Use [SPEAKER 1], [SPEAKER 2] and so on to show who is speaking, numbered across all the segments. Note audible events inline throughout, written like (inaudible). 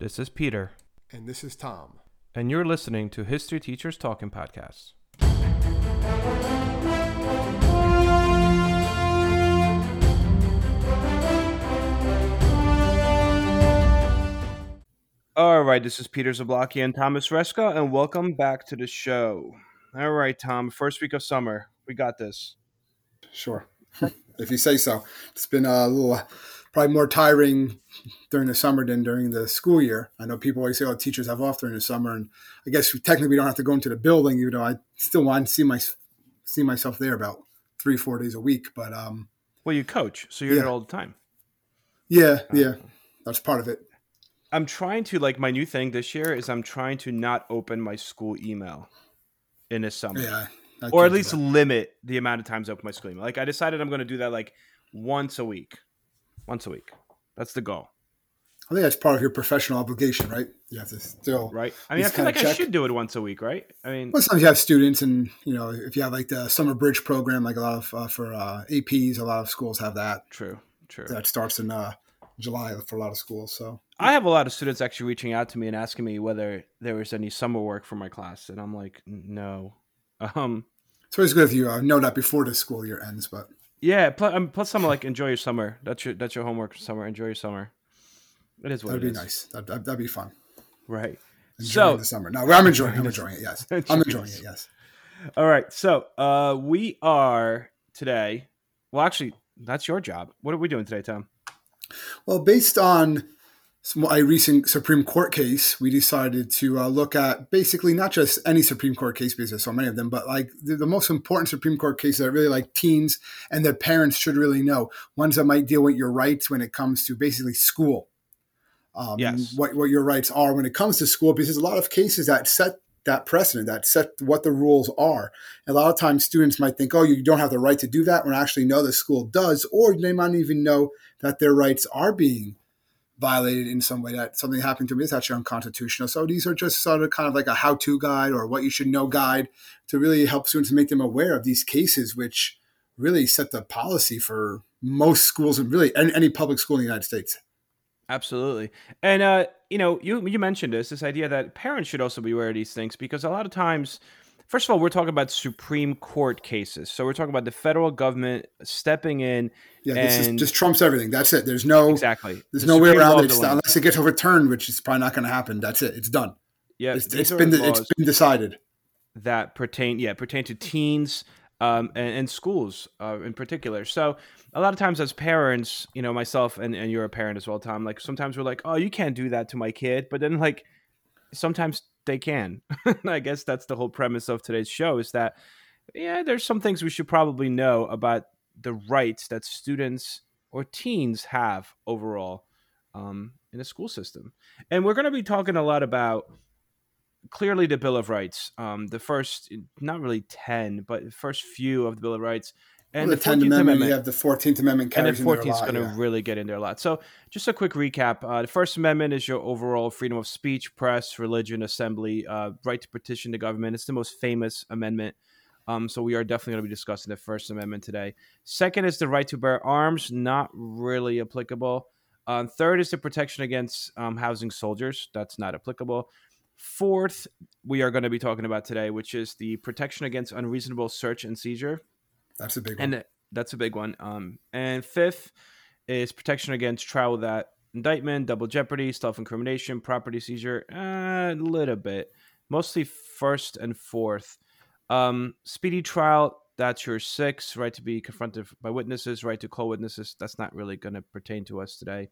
[SPEAKER 1] This is Peter,
[SPEAKER 2] And this is Tom.
[SPEAKER 1] and you're listening to History Teachers Talking Podcasts. All right, this is Peter Zablocki and Thomas Reska, and welcome back to the show. All right, Tom, first week of summer. We got this.
[SPEAKER 2] Sure. (laughs) if you say so. It's been a little, probably more tiring during the summer than during the school year. I know people always say, oh, teachers have off during the summer. And I guess technically we don't have to go into the building, even though I still want to see, my, see myself there about three, four days a week. But um,
[SPEAKER 1] Well, you coach, so you're
[SPEAKER 2] Yeah.
[SPEAKER 1] there all the time.
[SPEAKER 2] yeah, yeah, that's part of it.
[SPEAKER 1] I'm trying to like my new thing this year is I'm trying to not open my school email in the summer.
[SPEAKER 2] Yeah. I
[SPEAKER 1] or at least limit the amount of times I open my school email. Like I decided I'm going to do that like once a week. Once a week. That's the goal,
[SPEAKER 2] I think that's part of your professional obligation, right? You have to still.
[SPEAKER 1] right? I mean, I feel like I should do it once a week, right? I mean,
[SPEAKER 2] Well, sometimes you have students, and you know, if you have like the summer bridge program, like a lot of uh, for uh, APs, a lot of schools have that.
[SPEAKER 1] true, true.
[SPEAKER 2] That starts in uh, July for a lot of schools. So
[SPEAKER 1] I have a lot of students actually reaching out to me and asking me whether there was any summer work for my class, and I'm like, no. (laughs) Um,
[SPEAKER 2] it's always good if you uh, know that before the school year ends. But
[SPEAKER 1] yeah. Plus, um, plus, I'm like, enjoy your summer. That's your that's your homework for summer. Enjoy your summer. It is what
[SPEAKER 2] that'd
[SPEAKER 1] it
[SPEAKER 2] be
[SPEAKER 1] is.
[SPEAKER 2] nice. That, that, that'd be fun.
[SPEAKER 1] right?
[SPEAKER 2] Enjoying
[SPEAKER 1] So,
[SPEAKER 2] the summer. No, I'm enjoying. I'm enjoying it. Yes, (laughs) I'm enjoying it. Yes.
[SPEAKER 1] All right. So uh, we are today. Well, actually, that's your job. What are we doing today, Tom?
[SPEAKER 2] Well, based on a recent Supreme Court case, we decided to uh, look at basically not just any Supreme Court case because there's so many of them, but like the, the most important Supreme Court cases that really like teens and their parents should really know. Ones that might deal with your rights when it comes to basically school. Um,
[SPEAKER 1] Yes.
[SPEAKER 2] What what your rights are when it comes to school, because there's a lot of cases that set that precedent, that set what the rules are. A lot of times, students might think, "Oh, you don't have the right to do that," when actually, no, the school does, or they might even know that their rights are being violated in some way that something happened to me is actually unconstitutional. So these are just sort of kind of like a how-to guide or what you should know guide to really help students make them aware of these cases, which really set the policy for most schools and really any public school in the United States.
[SPEAKER 1] Absolutely. And uh, you know, you you mentioned this this idea that parents should also be aware of these things because a lot of times, first of all, we're talking about Supreme Court cases. So we're talking about the federal government stepping in.
[SPEAKER 2] Yeah, this is just trumps everything. That's it. There's no
[SPEAKER 1] Exactly.
[SPEAKER 2] there's
[SPEAKER 1] The
[SPEAKER 2] no way around it
[SPEAKER 1] of the
[SPEAKER 2] It's-
[SPEAKER 1] land.
[SPEAKER 2] unless it gets overturned, which is probably not going to happen. That's it. It's done.
[SPEAKER 1] Yeah,
[SPEAKER 2] It's, it's been it's been decided.
[SPEAKER 1] that pertain yeah pertain to teens um, and, and schools uh, in particular. So a lot of times as parents, you know, myself and, and you're a parent as well, Tom. Like sometimes we're like, oh, you can't do that to my kid, but then like sometimes they can. (laughs) I guess that's the whole premise of today's show is that yeah, there's some things we should probably know about the rights that students or teens have overall um, in the school system, and we're going to be talking a lot about clearly the Bill of Rights. Um, the first, not really ten, but the first few of the Bill of Rights, and
[SPEAKER 2] Well, the
[SPEAKER 1] the
[SPEAKER 2] Tenth
[SPEAKER 1] Fourteenth
[SPEAKER 2] Amendment,
[SPEAKER 1] Amendment,
[SPEAKER 2] you have the Fourteenth Amendment
[SPEAKER 1] and
[SPEAKER 2] carries
[SPEAKER 1] then
[SPEAKER 2] in there a
[SPEAKER 1] Fourteenth is going to
[SPEAKER 2] yeah.
[SPEAKER 1] really get in there a lot. So, just a quick recap: uh, the First Amendment is your overall freedom of speech, press, religion, assembly, uh, right to petition the government. It's the most famous amendment. Um, so we are definitely going to be discussing the First Amendment today. Second is the right to bear arms, not really applicable. Um, third is the protection against um, housing soldiers. That's not applicable. Fourth, we are going to be talking about today, which is the protection against unreasonable search and seizure
[SPEAKER 2] That's a big one.
[SPEAKER 1] and that's a big one. Um, and fifth is protection against trial without indictment, double jeopardy, self-incrimination, property seizure, uh, a little bit, mostly first and fourth. Um, speedy trial, that's your six. Right to be confronted by witnesses, right to call witnesses. That's not really going to pertain to us today.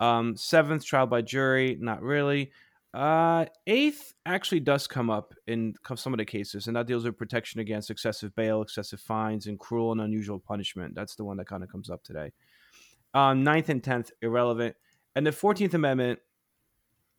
[SPEAKER 1] Um, seventh, trial by jury, not really. Uh, eighth actually does come up in some of the cases, and that deals with protection against excessive bail, excessive fines, and cruel and unusual punishment. That's the one that kind of comes up today. Um, ninth and tenth irrelevant, and the Fourteenth Amendment.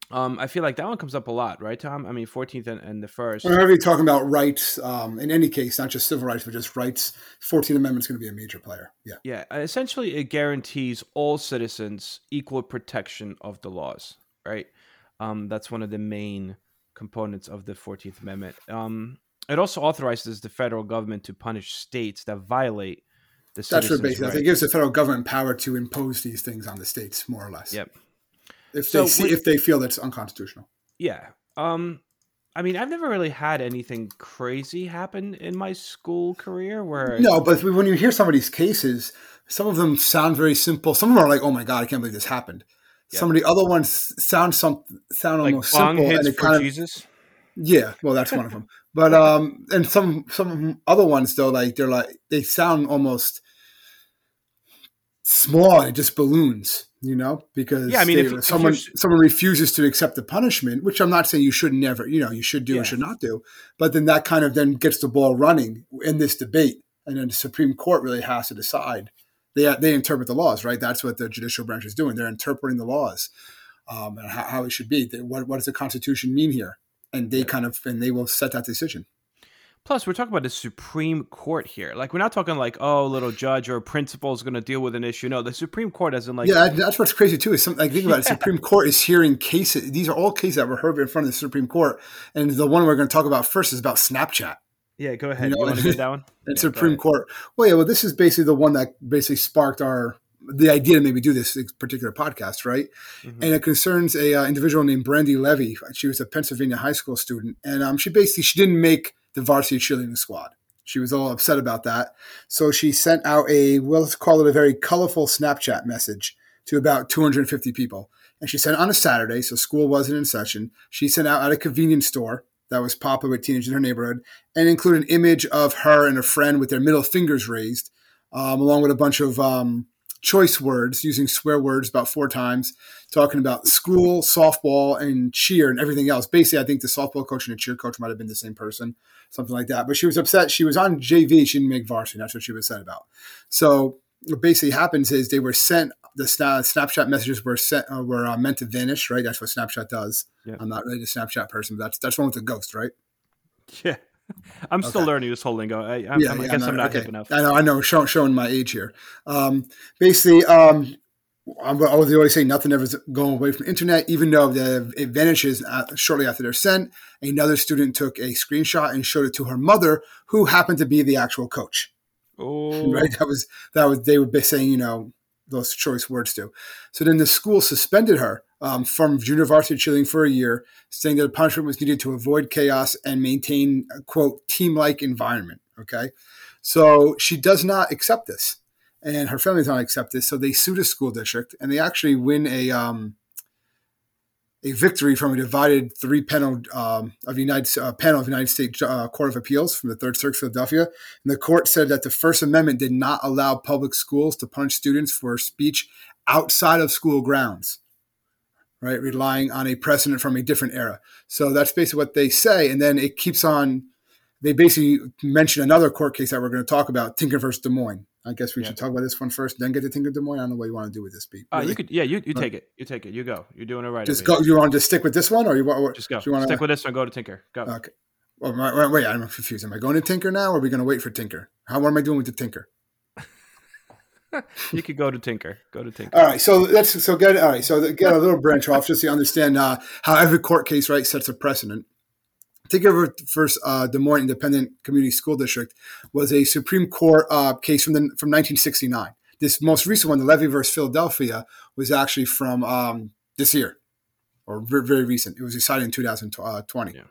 [SPEAKER 1] Um, I feel like that one comes up a lot, right, Tom? I mean, Fourteenth and, and the first.
[SPEAKER 2] Whenever you're talking about rights, um, in any case, not just civil rights, but just rights, 14th Amendment is going to be a major player. Yeah.
[SPEAKER 1] Yeah, essentially, it guarantees all citizens equal protection of the laws, right? Um, that's one of the main components of the 14th Amendment. Um, it also authorizes the federal government to punish states that violate the
[SPEAKER 2] That's what basically,
[SPEAKER 1] rights.
[SPEAKER 2] it gives the federal government power to impose these things on the states, more or less.
[SPEAKER 1] Yep.
[SPEAKER 2] if
[SPEAKER 1] So
[SPEAKER 2] they see,
[SPEAKER 1] when-
[SPEAKER 2] if they feel that's unconstitutional.
[SPEAKER 1] Yeah. Um I mean, I've never really had anything crazy happen in my school career where
[SPEAKER 2] No, but when you hear some of these cases, some of them sound very simple. Some of them are like, "Oh my god, I can't believe this happened."
[SPEAKER 1] Yeah.
[SPEAKER 2] Some of the other ones sound some sound
[SPEAKER 1] like
[SPEAKER 2] almost
[SPEAKER 1] bong
[SPEAKER 2] simple, and it kind of
[SPEAKER 1] Jesus.
[SPEAKER 2] yeah. Well, that's one of them. But um, and some some other ones though, like they're like they sound almost small and just balloons, you know, because
[SPEAKER 1] Yeah, I mean,
[SPEAKER 2] they-
[SPEAKER 1] if- if
[SPEAKER 2] someone
[SPEAKER 1] you're-
[SPEAKER 2] someone refuses to accept the punishment, which I'm not saying you should never, you know, you should do
[SPEAKER 1] Yeah.
[SPEAKER 2] or should not do, but then that kind of then gets the ball running in this debate, and then the Supreme Court really has to decide. They they interpret the laws, right? That's what the judicial branch is doing. They're interpreting the laws um, and how, how it should be. They, what what does the Constitution mean here? And they kind of and they will set that decision.
[SPEAKER 1] Plus, we're talking about the Supreme Court here. Like, we're not talking like, oh, little judge or principal is going to deal with an issue. No, the Supreme Court doesn't like.
[SPEAKER 2] yeah, that's what's crazy too. Is some, like think about it. (laughs) Supreme Court is hearing cases. These are all cases that were heard in front of the Supreme Court, and the one we're going to talk about first is about Snapchat
[SPEAKER 1] Yeah, go ahead.
[SPEAKER 2] You
[SPEAKER 1] You, want to get that one?
[SPEAKER 2] and
[SPEAKER 1] Yeah,
[SPEAKER 2] Supreme. Court. Well, yeah, well, this is basically the one that basically sparked our the idea to maybe do this particular podcast, right?
[SPEAKER 1] Mhm.
[SPEAKER 2] And it concerns a uh, individual named Brandi Levy. She was a Pennsylvania high school student, and um, she basically she didn't make the varsity cheerleading squad. She was all upset about that, so she sent out a well, let's call it a very colorful Snapchat message to about 250 people. And she sent it on a Saturday, so school wasn't in session. She sent out at a convenience store that was popular with teenagers in her neighborhood, and include an image of her and a friend with their middle fingers raised, um, along with a bunch of um, choice words, using swear words about four times, talking about school, softball, and cheer and everything else. Basically, I think the softball coach and the cheer coach might have been the same person, something like that. But she was upset. She was on JV. She didn't make varsity. That's what she was upset about. So what basically happens is they were sent. The sna- Snapchat messages were sent uh, were uh, meant to vanish, right? That's what Snapchat does.
[SPEAKER 1] Yeah.
[SPEAKER 2] I'm not really a Snapchat person, but that's that's one with the ghost, right? (laughs)
[SPEAKER 1] Yeah. I'm still
[SPEAKER 2] Okay.
[SPEAKER 1] learning this whole lingo. I, I'm, I'm- I guess I'm not
[SPEAKER 2] okay.
[SPEAKER 1] hip enough.
[SPEAKER 2] I know, I know, show, showing my age here. Um, basically, um, I'm, I was always say nothing ever is going away from the internet, even though the, it vanishes at, shortly after they're sent. Another student took a screenshot and showed it to her mother, who happened to be the actual coach. (laughs)
[SPEAKER 1] Oh,
[SPEAKER 2] Right? That was that was they would be saying, you know, those choice words do. So then the school suspended her um, from junior varsity cheerleading for a year, saying that a punishment was needed to avoid chaos and maintain a quote team-like environment. Okay, so she does not accept this, and her family does not accept this. So they sue the school district, and they actually win a um, a victory from a divided three panel um, of United uh, panel of United States uh, Court of Appeals from the Third Circuit, Philadelphia. And the court said that the First Amendment did not allow public schools to punish students for speech outside of school grounds, right? Relying on a precedent from a different era. So that's basically what they say. And then it keeps on, they basically mention another court case that we're going to talk about, Tinker versus Des Moines. I guess we
[SPEAKER 1] Yeah.
[SPEAKER 2] should talk about this one first, then get to Tinker Des Moines. I don't know what you want to do with this, Pete.
[SPEAKER 1] Uh, you could, yeah, you, you take it. You take it. You go. You're doing it right.
[SPEAKER 2] just go. You want to just stick with this one, or you want?
[SPEAKER 1] Just go.
[SPEAKER 2] you wanna-
[SPEAKER 1] Stick with this one. Go to Tinker. Go.
[SPEAKER 2] Okay. Well, wait, wait, wait, I'm confused. Am I going to Tinker now, or are we going to wait for Tinker? How what am I doing with the Tinker? (laughs)
[SPEAKER 1] you could go to Tinker. Go to Tinker.
[SPEAKER 2] All right, so let's so get all right. So get a little branch off just to understand uh, how every court case right sets a precedent. Tinker versus uh, Des Moines Independent Community School District was a Supreme Court uh, case from the from 1969. This most recent one, the Levy versus Philadelphia, was actually from um, this year, or very, very recent. It was decided in 2020.
[SPEAKER 1] Yeah.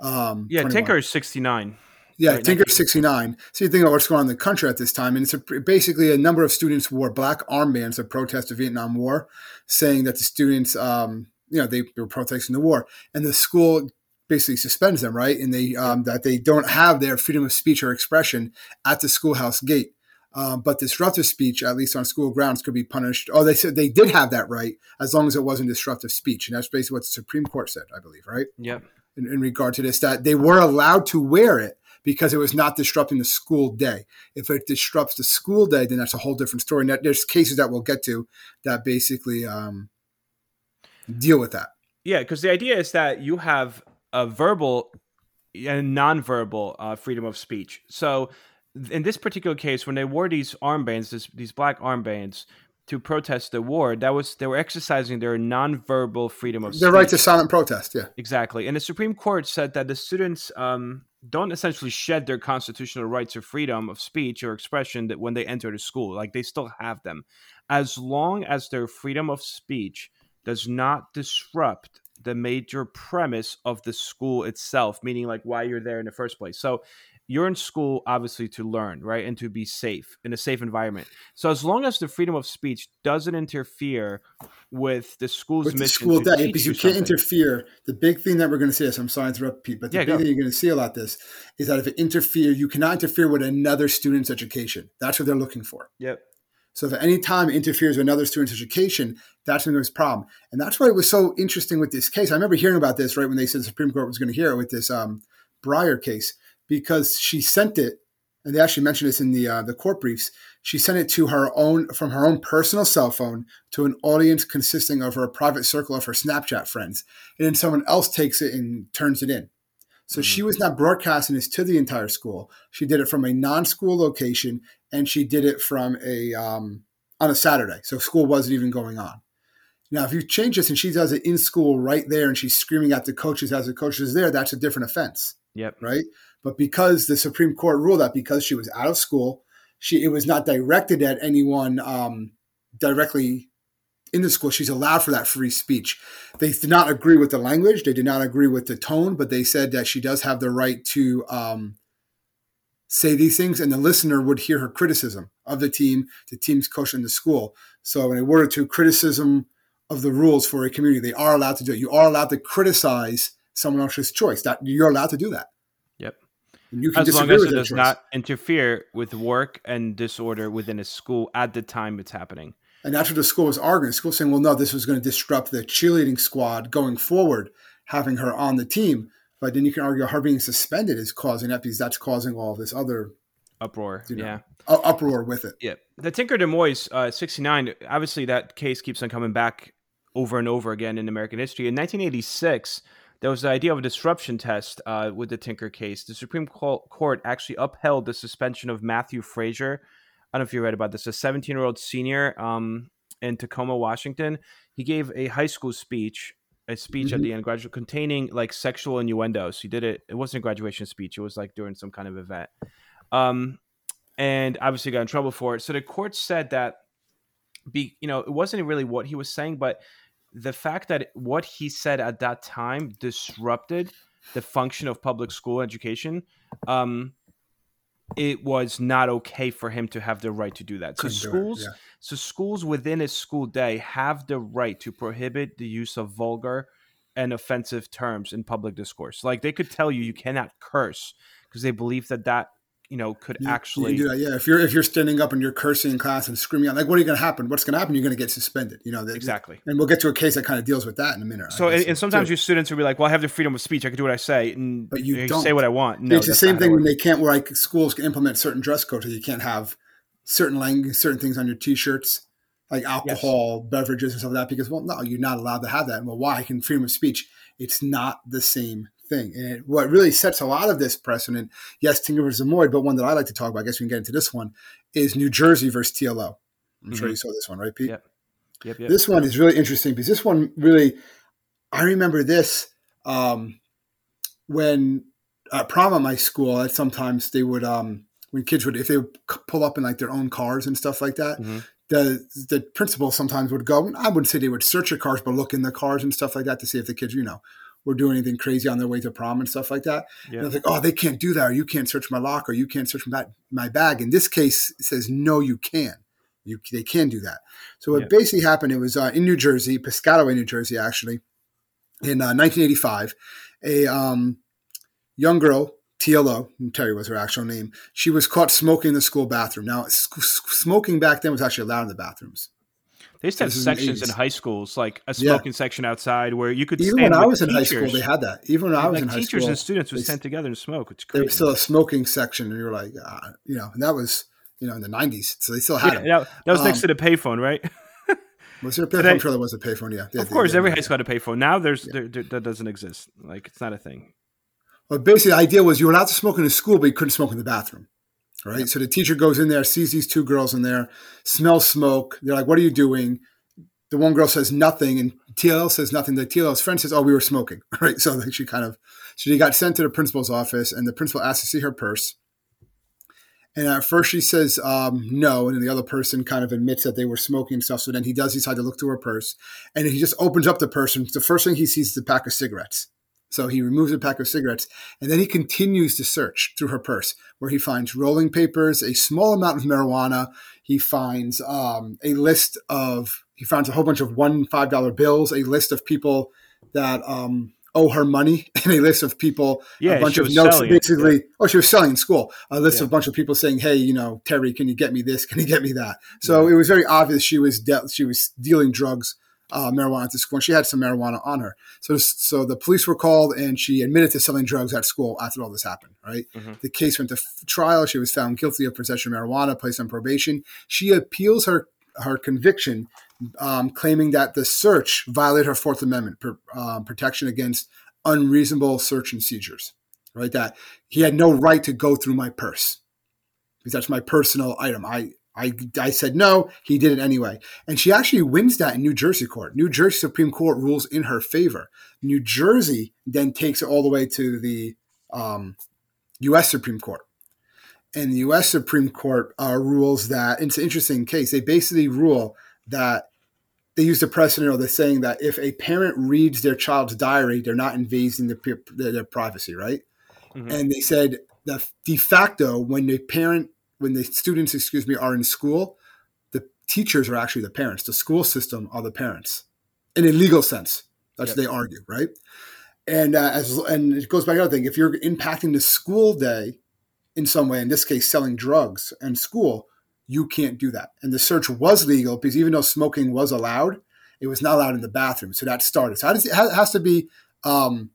[SPEAKER 2] Um,
[SPEAKER 1] Yeah, Tinker is 69.
[SPEAKER 2] Yeah,
[SPEAKER 1] Right,
[SPEAKER 2] Tinker 69. So you think about what's going on in the country at this time, and it's a, basically a number of students wore black armbands to protest the Vietnam War, saying that the students, um, you know, they, they were protesting the war, and the school basically suspends them, right? And they um, that they don't have their freedom of speech or expression at the schoolhouse gate. Um, but disruptive speech, at least on school grounds, could be punished. Oh, they said they did have that right as long as it wasn't disruptive speech, and that's basically what the Supreme Court said, I believe, right?
[SPEAKER 1] Yep.
[SPEAKER 2] in, in regard to this that they were allowed to wear it because it was not disrupting the school day. If it disrupts the school day, then that's a whole different story. And that, there's cases that we'll get to that basically um, deal with that.
[SPEAKER 1] Yeah, because the idea is that you have a verbal and nonverbal uh, freedom of speech. So in this particular case, when they wore these armbands, this, these black armbands to protest the war, that was they were exercising their nonverbal freedom of
[SPEAKER 2] The
[SPEAKER 1] speech.
[SPEAKER 2] right to silent protest, yeah.
[SPEAKER 1] Exactly. And the Supreme Court said that the students um, don't essentially shed their constitutional rights of freedom of speech or expression that when they enter the school. Like they still have them. As long as their freedom of speech does not disrupt the major premise of the school itself, meaning like why you're there in the first place. So you're in school obviously to learn, right? And to be safe in a safe environment. So as long as the freedom of speech doesn't interfere with the school's
[SPEAKER 2] with the
[SPEAKER 1] mission,
[SPEAKER 2] school
[SPEAKER 1] teach
[SPEAKER 2] because you
[SPEAKER 1] you
[SPEAKER 2] can't interfere. The big thing that we're going to see, this, I'm sorry to interrupt, Pete, but the
[SPEAKER 1] Yeah,
[SPEAKER 2] big
[SPEAKER 1] go.
[SPEAKER 2] thing you're going to see a lot this is that if it interfere, you cannot interfere with another student's education. That's what they're looking for.
[SPEAKER 1] Yep.
[SPEAKER 2] So if any time interferes with another student's education, that's when there's a problem. And that's why it was so interesting with this case. I remember hearing about this right when they said the Supreme Court was going to hear it with this um, Breyer case because she sent it, and they actually mentioned this in the uh, the court briefs. She sent it to her own from her own personal cell phone to an audience consisting of her private circle of her Snapchat friends, and then someone else takes it and turns it in. So she was not broadcasting this to the entire school. She did it from a non-school location, and she did it from a um, on a Saturday. So school wasn't even going on. Now, if you change this and she does it in school right there, and she's screaming at the coaches as the coaches there, that's a different offense
[SPEAKER 1] Yep.
[SPEAKER 2] right? But because the Supreme Court ruled that because she was out of school, she it was not directed at anyone um, directly in the school. She's allowed for that free speech. They did not agree with the language. They did not agree with the tone, but they said that she does have the right to um, say these things, and the listener would hear her criticism of the team, the team's coach, and the school. So, in order to criticism of the rules for a community, they are allowed to do it. You are allowed to criticize someone else's choice. That you're allowed to do that.
[SPEAKER 1] Yep.
[SPEAKER 2] And you can
[SPEAKER 1] As long
[SPEAKER 2] disagree
[SPEAKER 1] as
[SPEAKER 2] with
[SPEAKER 1] it does
[SPEAKER 2] choice.
[SPEAKER 1] not interfere with work and disorder within a school at the time it's happening.
[SPEAKER 2] And that's what the school was arguing. The school was saying, well, no, this was going to disrupt the cheerleading squad going forward, having her on the team. But then you can argue her being suspended is causing that because that's causing all this other
[SPEAKER 1] Uproar.
[SPEAKER 2] You know.
[SPEAKER 1] Yeah.
[SPEAKER 2] uh, uproar with it.
[SPEAKER 1] Yeah, the Tinker Des Moines, uh, 69, obviously that case keeps on coming back over and over again in American history. In 1986, there was the idea of a disruption test uh, with the Tinker case. The Supreme Court actually upheld the suspension of Matthew Fraser. I don't know if you read about this, a 17 year old senior um, in Tacoma, Washington. He gave a high school speech, a speech at
[SPEAKER 2] Mhm.
[SPEAKER 1] the end, graduate, containing like sexual innuendos. He did it, it wasn't a graduation speech, it was like during some kind of event. Um, and obviously got in trouble for it. So the court said that be you know, it wasn't really what he was saying, but the fact that what he said at that time disrupted the function of public school education, um, it was not okay for him to have the right to do that. So
[SPEAKER 2] Couldn't
[SPEAKER 1] schools,
[SPEAKER 2] yeah.
[SPEAKER 1] so schools within a school day have the right to prohibit the use of vulgar and offensive terms in public discourse. Like they could tell you you cannot curse because they believe that that you know could
[SPEAKER 2] You- you
[SPEAKER 1] actually
[SPEAKER 2] that. Yeah, if you're if you're standing up and you're cursing in class and screaming out, like, what are you going to happen? What's going to happen? You're going to get suspended. You know, that-
[SPEAKER 1] exactly.
[SPEAKER 2] And we'll get to a case that kind of deals with that in a minute.
[SPEAKER 1] So, and, and sometimes
[SPEAKER 2] too.
[SPEAKER 1] your students will be like, "Well, I have the freedom of speech. I can do what I say, and
[SPEAKER 2] But you
[SPEAKER 1] can
[SPEAKER 2] don't.
[SPEAKER 1] say what I want." No,
[SPEAKER 2] it's the same thing when they can't, where like schools can implement certain dress codes. You can't have certain language, certain things on your t-shirts, like alcohol, beverages, and stuff like that. Because well, no, you're not allowed to have that. And well, why? Can freedom of speech? It's not the same thing. And it, what really sets a lot of this precedent, yes, Tinker versus Moyd, but one that I like to talk about. I guess we can get into this one is New Jersey versus TLO. I'm sure
[SPEAKER 1] Mhm.
[SPEAKER 2] you saw this one, right, Pete?
[SPEAKER 1] Yep. Yep, yep.
[SPEAKER 2] This one is really interesting because this one really, I remember this um, when at prom at my school. Sometimes they would, um, when kids would, if they would pull up in like their own cars and stuff like that,
[SPEAKER 1] Mhm.
[SPEAKER 2] the the principal sometimes would go. I wouldn't say they would search your cars, but look in the cars and stuff like that to see if the kids, you know, were doing anything crazy on their way to prom and stuff like that.
[SPEAKER 1] Yeah.
[SPEAKER 2] And I was like, oh, they can't do that, or you can't search my locker, you can't search my, my bag. In this case, it says no, you can. You they can do that. So what
[SPEAKER 1] Yeah.
[SPEAKER 2] basically happened, it was uh, in New Jersey, Piscataway, New Jersey, actually, in uh, 1985. A um, young girl, TLO, Terry was her actual name. She was caught smoking in the school bathroom. Now, smoking back then was actually allowed in the bathrooms.
[SPEAKER 1] They used to have
[SPEAKER 2] This is in the
[SPEAKER 1] sections in high schools, like a
[SPEAKER 2] Yeah.
[SPEAKER 1] smoking section outside, where you could
[SPEAKER 2] Even when I was in high school, they had that. Even when I was
[SPEAKER 1] like
[SPEAKER 2] in high
[SPEAKER 1] teachers
[SPEAKER 2] school, teachers
[SPEAKER 1] and students would stand together and smoke. It's
[SPEAKER 2] there was still a smoking section, and you were like, ah, you know, and that was, you know, in the 90s. So they still had it.
[SPEAKER 1] that, that was next
[SPEAKER 2] Um,
[SPEAKER 1] to the payphone, right? (laughs)
[SPEAKER 2] Was there a payphone? I'm sure there was a payphone, yeah. They-
[SPEAKER 1] of course, every high school had a payphone. Now there's there, there, that doesn't exist. Like it's not a thing.
[SPEAKER 2] But basically, the idea was you were allowed to smoke in the school, but you couldn't smoke in the bathroom. Right. So the teacher goes in there, sees these two girls in there, smells smoke. They're like, "What are you doing?" The one girl says nothing, and TLO says nothing. The TLO's friend says, "Oh, we were smoking." (laughs) Right. So like she kind of, so she got sent to the principal's office, and the principal asked to see her purse. And at first she says um, no, and then the other person kind of admits that they were smoking and stuff. So then he does decide to look through her purse, and he just opens up the purse, and the first thing he sees is a pack of cigarettes. So he removes a pack of cigarettes, and then he continues to search through her purse, where he finds rolling papers, a small amount of marijuana. He finds um, a list of he finds a whole bunch of one five dollar bills, a list of people that um, owe her money (laughs) and a list of people,
[SPEAKER 1] Yeah,
[SPEAKER 2] a bunch of notes.
[SPEAKER 1] it,
[SPEAKER 2] Basically, oh, she was selling in school. A list
[SPEAKER 1] Yeah.
[SPEAKER 2] of a bunch of people saying, "Hey, you know, Terry, can you get me this? Can you get me that?" So it was very obvious she was de- she was dealing drugs, uh, marijuana the school, and she had some marijuana on her. So, so the police were called, and she admitted to selling drugs at school after all this happened. Right.
[SPEAKER 1] Mhm.
[SPEAKER 2] The case went to f- trial. She was found guilty of possession of marijuana, placed on probation. She appeals her her conviction, um, claiming that the search violated her Fourth Amendment per, um, protection against unreasonable search and seizures. Right, that he had no right to go through my purse because that's my personal item. I I, I said no. He did it anyway, and she actually wins that in New Jersey court. New Jersey Supreme Court rules in her favor. New Jersey then takes it all the way to the um, U.S. Supreme Court, and the U.S. Supreme Court uh, rules that it's an interesting case. They basically rule that they use the precedent, or they're saying that if a parent reads their child's diary, they're not invading their, their, their privacy, right?
[SPEAKER 1] Mhm.
[SPEAKER 2] And they said that de facto, when the parent, when the students, excuse me, are in school, the teachers are actually the parents. The school system are the parents, in a legal sense. That's
[SPEAKER 1] Yep.
[SPEAKER 2] what they argue, right? And uh, as and it goes back to the other thing. If you're impacting the school day in some way, in this case, selling drugs and school, you can't do that. And the search was legal because even though smoking was allowed, it was not allowed in the bathroom. So that started. So how does it ha- has to be? Um,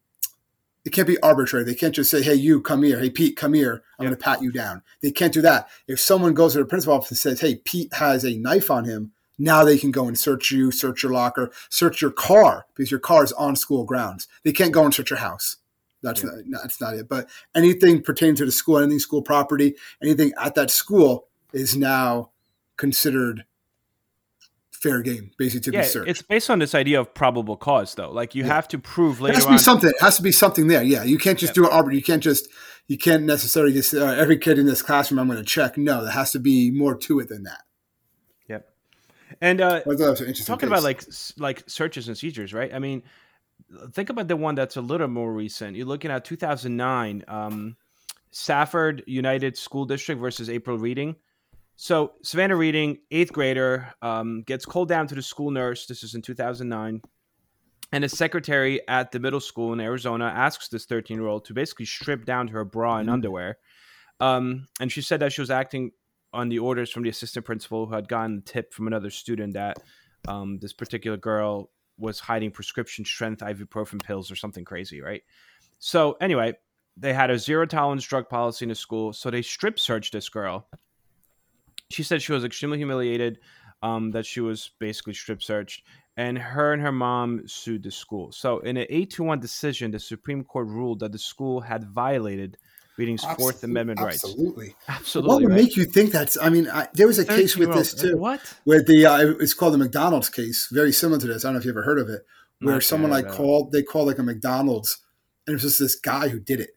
[SPEAKER 2] it can't be arbitrary. They can't just say, "Hey, you come here. Hey, Pete, come here. I'm
[SPEAKER 1] Yep.
[SPEAKER 2] going to pat you down." They can't do that. If someone goes to the principal office and says, "Hey, Pete has a knife on him," now they can go and search you, search your locker, search your car because your car is on school grounds. They can't go and search your house. That's
[SPEAKER 1] Yeah.
[SPEAKER 2] not, that's not it. But anything pertaining to the school, anything school property, anything at that school is now considered fair game, basically to
[SPEAKER 1] yeah,
[SPEAKER 2] be searched.
[SPEAKER 1] it's based on this idea of probable cause, though. Like you
[SPEAKER 2] Yeah.
[SPEAKER 1] have to prove
[SPEAKER 2] It
[SPEAKER 1] later
[SPEAKER 2] has to
[SPEAKER 1] on.
[SPEAKER 2] be something. It has to be something there. Yeah, you can't just
[SPEAKER 1] Yep.
[SPEAKER 2] do an arbiter. You can't just. You can't necessarily just uh, every kid in this classroom. I'm going to check. No, there has to be more to it than that.
[SPEAKER 1] Yep. And uh,
[SPEAKER 2] I that was an interesting.
[SPEAKER 1] talking
[SPEAKER 2] case.
[SPEAKER 1] about like like searches and seizures, right? I mean, think about the one that's a little more recent. You're looking at 2009, um, Safford Unified School District versus April Redding. So Savana Redding, eighth grader, um, gets called down to the school nurse. This is in 2009. And a secretary at the middle school in Arizona asks this 13 year old to basically strip down to her bra and
[SPEAKER 2] Mhm.
[SPEAKER 1] underwear. Um, and she said that she was acting on the orders from the assistant principal who had gotten the tip from another student that um, this particular girl was hiding prescription strength ibuprofen pills or something crazy, right? So anyway, they had a zero tolerance drug policy in the school, so they strip searched this girl. She said she was extremely humiliated, um, that she was basically strip searched, and her and her mom sued the school. So in an eight to one decision, the Supreme Court ruled that the school had violated Redding's Fourth Amendment rights.
[SPEAKER 2] Absolutely.
[SPEAKER 1] Absolutely,
[SPEAKER 2] what would
[SPEAKER 1] right?
[SPEAKER 2] make you think that's? I mean, I, there was a case with this too,
[SPEAKER 1] What?
[SPEAKER 2] where the uh, it's called the McDonald's case, very similar to this. I don't know if you ever heard of it, where
[SPEAKER 1] Not
[SPEAKER 2] someone like called they called like a McDonald's, and it was just this guy who did it,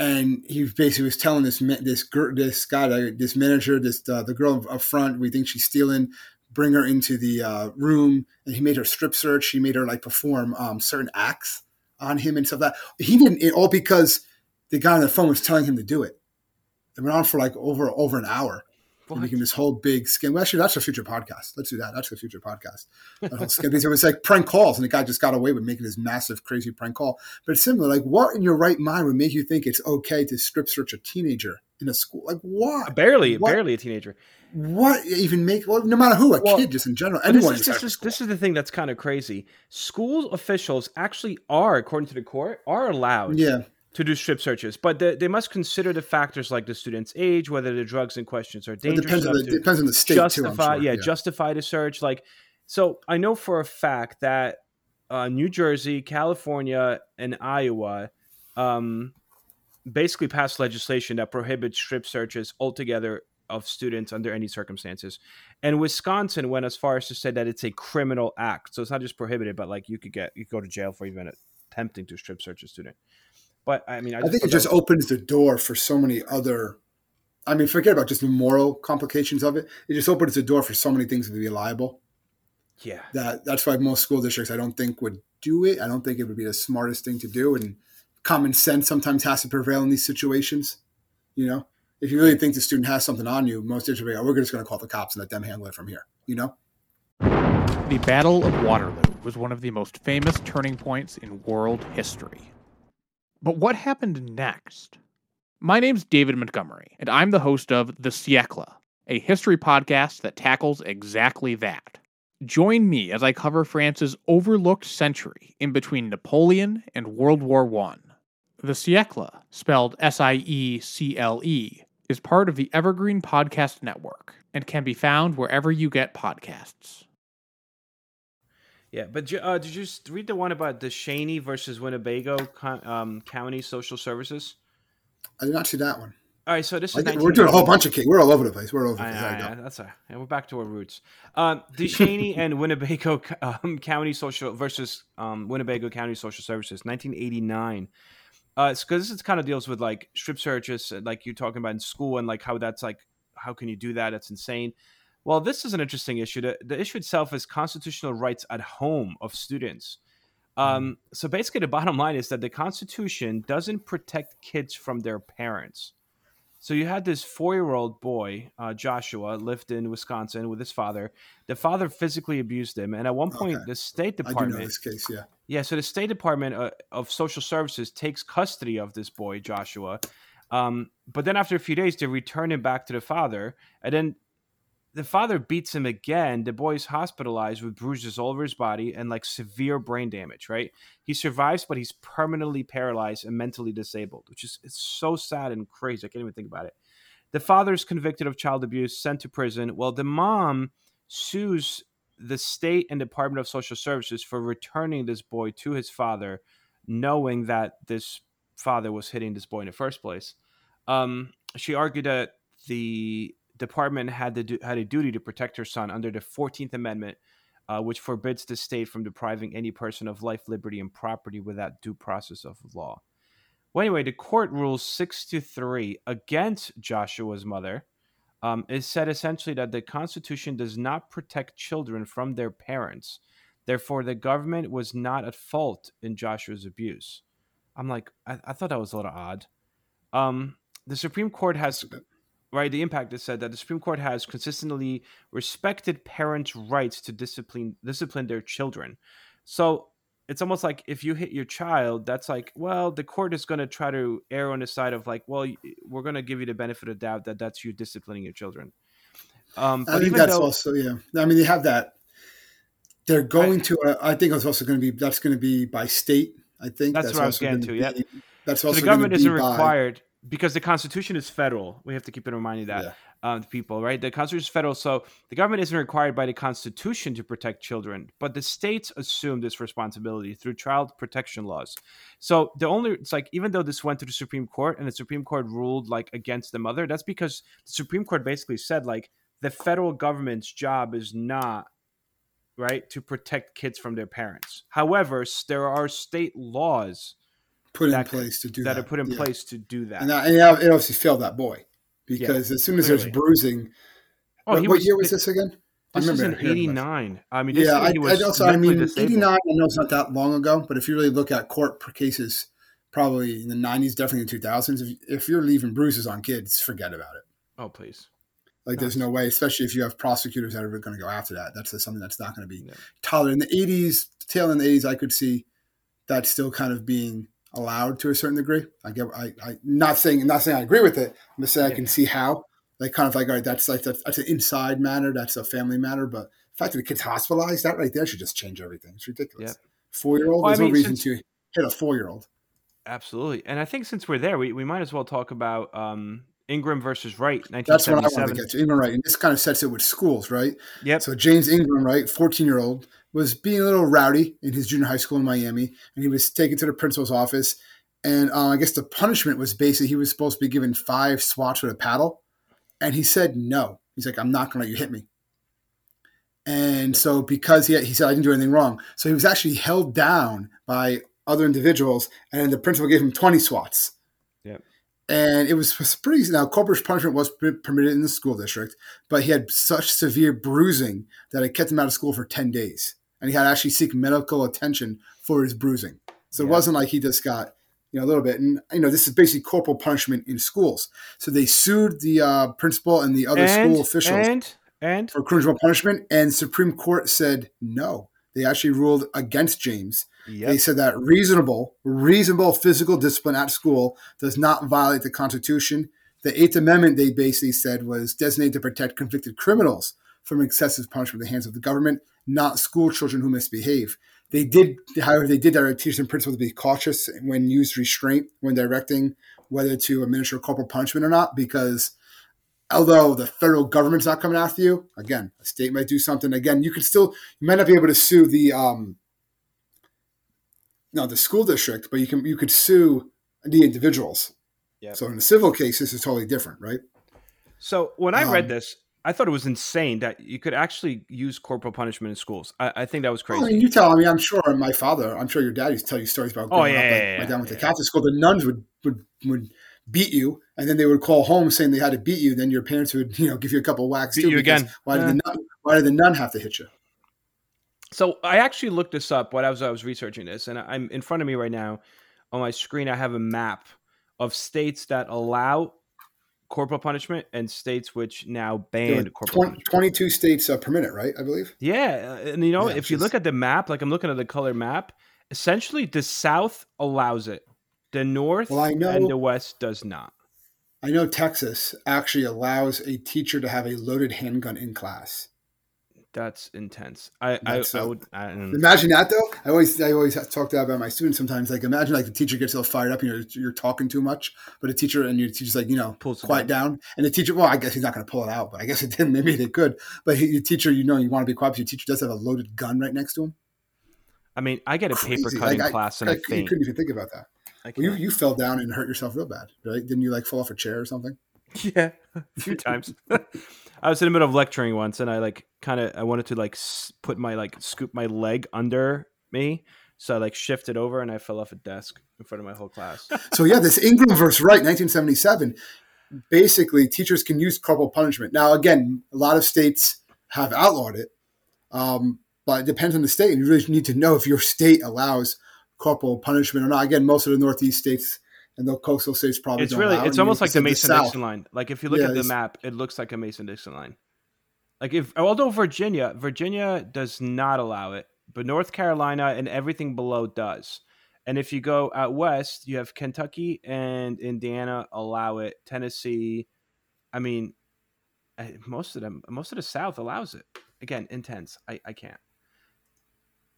[SPEAKER 2] and he basically was telling this this this guy, this manager, this uh, the girl up front, we think she's stealing. Bring her into the uh, room, and he made her strip search. He made her like perform um, certain acts on him and stuff like that. He didn't it all because the guy on the phone was telling him to do it. It went on for like over over an hour.
[SPEAKER 1] What?
[SPEAKER 2] became this whole big scam. Well, actually, that's a future podcast. Let's do that. That's a future podcast. That whole scam. Because it was like prank calls, and the guy just got away with making this massive, crazy prank call. But it's similar. Like, what in your right mind would make you think it's okay to strip search a teenager in a school? Like, what?
[SPEAKER 1] Barely,
[SPEAKER 2] What?
[SPEAKER 1] barely a teenager.
[SPEAKER 2] What even make? Well, no matter who, a
[SPEAKER 1] Well,
[SPEAKER 2] kid, just in general,
[SPEAKER 1] But this
[SPEAKER 2] anyone.
[SPEAKER 1] is, this, is, this is the thing that's kind of crazy. School officials actually are, according to the court, are allowed
[SPEAKER 2] yeah,
[SPEAKER 1] to do strip searches, but they, they must consider the factors like the student's age, whether the drugs in questions are
[SPEAKER 2] it
[SPEAKER 1] dangerous
[SPEAKER 2] depends on the depends on the state too. I'm
[SPEAKER 1] justify,
[SPEAKER 2] sure.
[SPEAKER 1] yeah, justify the search. Like, so I know for a fact that uh, New Jersey, California, and Iowa um, basically passed legislation that prohibits strip searches altogether of students under any circumstances. And Wisconsin went as far as to say that it's a criminal act. So it's not just prohibited, but like you could get you could go to jail for even attempting to strip search a student. But I mean, I,
[SPEAKER 2] I think it just
[SPEAKER 1] that was-
[SPEAKER 2] opens the door for so many other I mean, forget about just the moral complications of it. It just opens the door for so many things to be liable.
[SPEAKER 1] Yeah.
[SPEAKER 2] That that's why most school districts I don't think would do it. I don't think it would be the smartest thing to do, and common sense sometimes has to prevail in these situations. You know, if you really think the student has something on you, most districts are, we're just going to call the cops and let them handle it from here. You know.
[SPEAKER 3] The Battle of Waterloo was one of the most famous turning points in world history. But what happened next? My name's David Montgomery, and I'm the host of The Siècle, a history podcast that tackles exactly that. Join me as I cover France's overlooked century in between Napoleon and World War I. The Siècle, spelled S I E C L E, is part of the Evergreen Podcast Network and can be found wherever you get podcasts.
[SPEAKER 1] Yeah, but uh, did you read the one about the DeShaney versus Winnebago um, County Social Services?
[SPEAKER 2] I did not see that one.
[SPEAKER 1] All right, so this is
[SPEAKER 2] we're doing a whole bunch of cases. We're all over the place. We're all over the place.
[SPEAKER 1] I, I, that's a, and we're back to our roots. Um, (laughs) and Winnebago um, County Social versus um, Winnebago County Social Services, 1989. Uh, because this is kind of deals with like strip searches, like you're talking about in school, and like how that's like, how can you do that? That's insane. Well, this is an interesting issue. The, the issue itself is constitutional rights at home of students. Um, so basically, the bottom line is that the Constitution doesn't protect kids from their parents. So you had this four-year-old boy, uh, Joshua, lived in Wisconsin with his father. The father physically abused him, and at one point, okay. the State Department. I
[SPEAKER 2] do know this case, yeah.
[SPEAKER 1] Yeah, so the State Department uh, of Social Services takes custody of this boy, Joshua. Um, but then after a few days, they return him back to the father, and then the father beats him again. The boy's hospitalized with bruises all over his body and like severe brain damage, right? He survives, but he's permanently paralyzed and mentally disabled, which is it's so sad and crazy. I can't even think about it. The father is convicted of child abuse, sent to prison. Well, the mom sues the state and Department of Social Services for returning this boy to his father, knowing that this father was hitting this boy in the first place. Um, she argued that the department had the had a duty to protect her son under the 14th Amendment, uh, which forbids the state from depriving any person of life, liberty, and property without due process of law. Well, anyway, the court rules six to three against Joshua's mother. Um, it said essentially that the Constitution does not protect children from their parents. Therefore, the government was not at fault in Joshua's abuse. I'm like, I, I thought that was a little odd. Um, the Supreme Court has right the impact is said that the supreme court has consistently respected parents rights to discipline discipline their children so it's almost like if you hit your child that's like well the court is going to try to err on the side of like well we're going to give you the benefit of doubt that that's you disciplining your children
[SPEAKER 2] um, I think that's though, also yeah. I mean, they have that. They're going to. Uh, I think it's also going to be. That's going to be by state. I think
[SPEAKER 1] that's, that's what I was getting to. Yeah.
[SPEAKER 2] That's also
[SPEAKER 1] so the government isn't required because the Constitution is federal. We have to keep in reminding that yeah. um, people, right? The Constitution is federal, so the government isn't required by the Constitution to protect children, but the states assume this responsibility through child protection laws. So the only it's like even though this went to the Supreme Court and the Supreme Court ruled like against the mother, that's because the Supreme Court basically said like the federal government's job is not right to protect kids from their parents. However, there are state laws
[SPEAKER 2] put in place to do
[SPEAKER 1] that,
[SPEAKER 2] that.
[SPEAKER 1] are put in yeah. place to do that.
[SPEAKER 2] And, that, and it obviously failed that boy because yeah, as soon as clearly. there's bruising, oh, what, what year was this again?
[SPEAKER 1] This is in '89. I mean,
[SPEAKER 2] yeah, I, I also, I mean, '89. I know it's not that long ago, but if you really look at court cases, probably in the '90s, definitely in the 2000s, if, if you're leaving bruises on kids, forget about it.
[SPEAKER 1] Oh, please.
[SPEAKER 2] Like, there's no way, especially if you have prosecutors that are going to go after that. That's something that's not going to be no. tolerated. In the 80s, tail in the 80s, I could see that still kind of being allowed to a certain degree. I get, I, I not saying, not saying I agree with it. I'm just saying yeah. I can see how, like, kind of like, all right, that's like that's, that's, an inside matter, that's a family matter, but the fact that the kid's hospitalized, that right there should just change everything. It's ridiculous. Yeah. Four year old, well, there's I mean, no reason since, to hit a four year old.
[SPEAKER 1] Absolutely, and I think since we're there, we, we might as well talk about um, Ingraham versus Wright.
[SPEAKER 2] That's what I want to get to. Ingraham Wright, and this kind of sets it with schools, right?
[SPEAKER 1] Yep.
[SPEAKER 2] So James Ingraham Wright, fourteen year old, was being a little rowdy in his junior high school in Miami, and he was taken to the principal's office and uh, I guess the punishment was basically he was supposed to be given five swats with a paddle. And he said no. He's like, I'm not going to let you hit me. And so because he, he said, I didn't do anything wrong. So he was actually held down by other individuals. And the principal gave him 20 swats.
[SPEAKER 1] Yep.
[SPEAKER 2] and it was pretty. Now, corporal punishment was permitted in the school district, but he had such severe bruising that it kept him out of school for ten days, and he had to actually seek medical attention for his bruising. So yeah. it wasn't like he just got you know a little bit, and you know this is basically corporal punishment in schools. So they sued the uh, principal and the other
[SPEAKER 1] and,
[SPEAKER 2] school officials
[SPEAKER 1] and and
[SPEAKER 2] for criminal punishment, and Supreme Court said no. They actually ruled against James Yep. They said that reasonable, reasonable physical discipline at school does not violate the Constitution. The Eighth Amendment, they basically said, was designated to protect convicted criminals from excessive punishment at the hands of the government, not school children who misbehave. They did, however, they did direct teachers and principals to be cautious when used restraint when directing whether to administer corporal punishment or not, because although the federal government's not coming after you, again, a state might do something. Again, you can still, you might not be able to sue the um, no, the school district, but you can you could sue the individuals. Yeah. So in a civil case, this is totally different, right?
[SPEAKER 1] So when I um, read this, I thought it was insane that you could actually use corporal punishment in schools. I, I think that was crazy.
[SPEAKER 2] Well, I mean, you tell. I mean, I'm sure my father. I'm sure your dad used to tell you stories about.
[SPEAKER 1] Oh yeah, up, yeah,
[SPEAKER 2] like,
[SPEAKER 1] yeah,
[SPEAKER 2] My dad went
[SPEAKER 1] yeah,
[SPEAKER 2] to Catholic school. The nuns would would would beat you, and then they would call home saying they had to beat you. Then your parents would, (laughs) you know, give you a couple whacks
[SPEAKER 1] beat too. You again.
[SPEAKER 2] Why did the nun, Why did the nun have to hit you?
[SPEAKER 1] So I actually looked this up when I was I was researching this, and I'm in front of me right now on my screen. I have a map of states that allow corporal punishment and states which now ban corporal 20,
[SPEAKER 2] 22 states uh, permit it, right? I believe.
[SPEAKER 1] Yeah, uh, and you know, yeah, if you look at the map, like I'm looking at the color map, essentially the South allows it, the North well, I know, and the West does not.
[SPEAKER 2] I know Texas actually allows a teacher to have a loaded handgun in class.
[SPEAKER 1] That's intense. I I, I, uh, would I,
[SPEAKER 2] imagine that though. I always I always talk that about my students sometimes. Like imagine like the teacher gets all fired up, you know, you're talking too much, but a teacher and your teacher's like, you know, pulls quiet down, and the teacher, well, I guess he's not going to pull it out, but I guess it didn't (laughs) Maybe they could, but he, your teacher, you know, you want to be quiet. But your teacher does have a loaded gun right next to him.
[SPEAKER 1] I mean, I get a Crazy. paper cutting like, class and I, I, I
[SPEAKER 2] You couldn't even think about that. Well, you you fell down and hurt yourself real bad, right? Didn't you like fall off a chair or something? (laughs)
[SPEAKER 1] Yeah, a few times. (laughs) I was in the middle of lecturing once, and I like kind of I wanted to like put my like scoop my leg under me, so I like shifted over and I fell off a desk in front of my whole class. (laughs)
[SPEAKER 2] so yeah, this Ingraham versus Wright, 1977. Basically, teachers can use corporal punishment. Now, again, a lot of states have outlawed it, um, but it depends on the state. And you really need to know if your state allows corporal punishment or not. Again, most of the Northeast states and the coastal states probably
[SPEAKER 1] it's really it's almost like the Mason Dixon line. Like if you look yeah, at the map, it looks like a Mason Dixon line. Like if although Virginia, Virginia does not allow it, but North Carolina and everything below does. And if you go out west, you have Kentucky and Indiana allow it. Tennessee, I mean, most of them, most of the South allows it. Again, intense. I, I can't.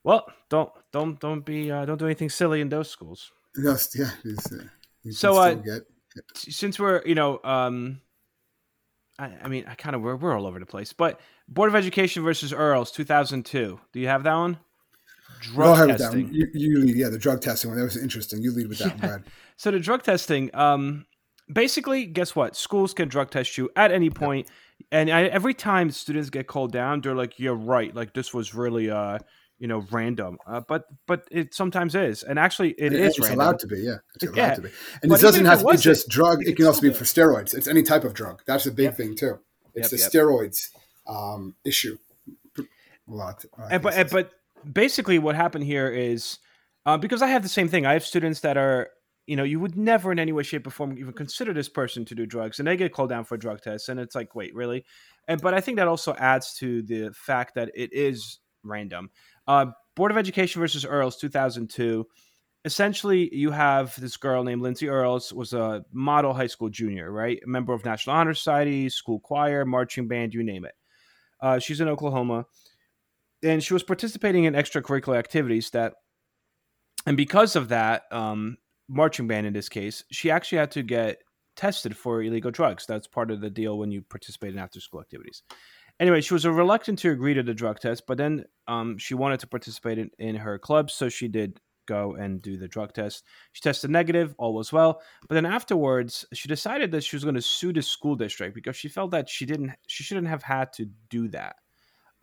[SPEAKER 1] Well, don't don't don't be uh, don't do anything silly in those schools.
[SPEAKER 2] Yes, yeah. Uh,
[SPEAKER 1] so uh, get... since we're you know um I, I mean I kind of we're, we're all over the place but Board of Education versus Earls 2002 do you have that one?
[SPEAKER 2] Drug no, testing. you, you, lead yeah the drug testing one. That was interesting. You lead with that yeah. one Brad. (laughs)
[SPEAKER 1] so the drug testing um basically guess what? Schools can drug test you at any point and I, every time students get called down they're like you're right. Like this was really uh you know random uh, but but it sometimes is and actually it, it is
[SPEAKER 2] it's
[SPEAKER 1] random.
[SPEAKER 2] allowed to be yeah. It's allowed yeah. to be. And but it doesn't have to be just drug it can also be for steroids. It's any type of drug. That's a big yep. thing too. It's yep, the yep. steroids um, issue. A lot,
[SPEAKER 1] and, but, and, but basically what happened here is uh, because i have the same thing i have students that are you know you would never in any way shape or form even consider this person to do drugs and they get called down for a drug test and it's like wait really? And but i think that also adds to the fact that it is random uh, Board of Education versus Earls, 2002. Essentially, you have this girl named Lindsay Earls, was a model high school junior, right? A member of National Honor Society, school choir, marching band, you name it. Uh, she's in Oklahoma, and she was participating in extracurricular activities that, and because of that, um, marching band in this case, she actually had to get tested for illegal drugs. That's part of the deal when you participate in after school activities anyway, she was reluctant to agree to the drug test, but then um, she wanted to participate in, in her club, so she did go and do the drug test. She tested negative, all was well. But then afterwards, she decided that she was going to sue the school district because she felt that she didn't, she shouldn't have had to do that.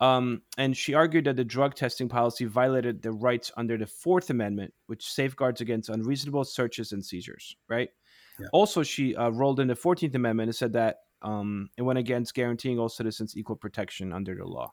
[SPEAKER 1] Um, and she argued that the drug testing policy violated the rights under the Fourth Amendment, which safeguards against unreasonable searches and seizures. Right.
[SPEAKER 2] Yeah.
[SPEAKER 1] Also, she uh, rolled in the Fourteenth Amendment and said that um, it went against guaranteeing all citizens equal protection under the law.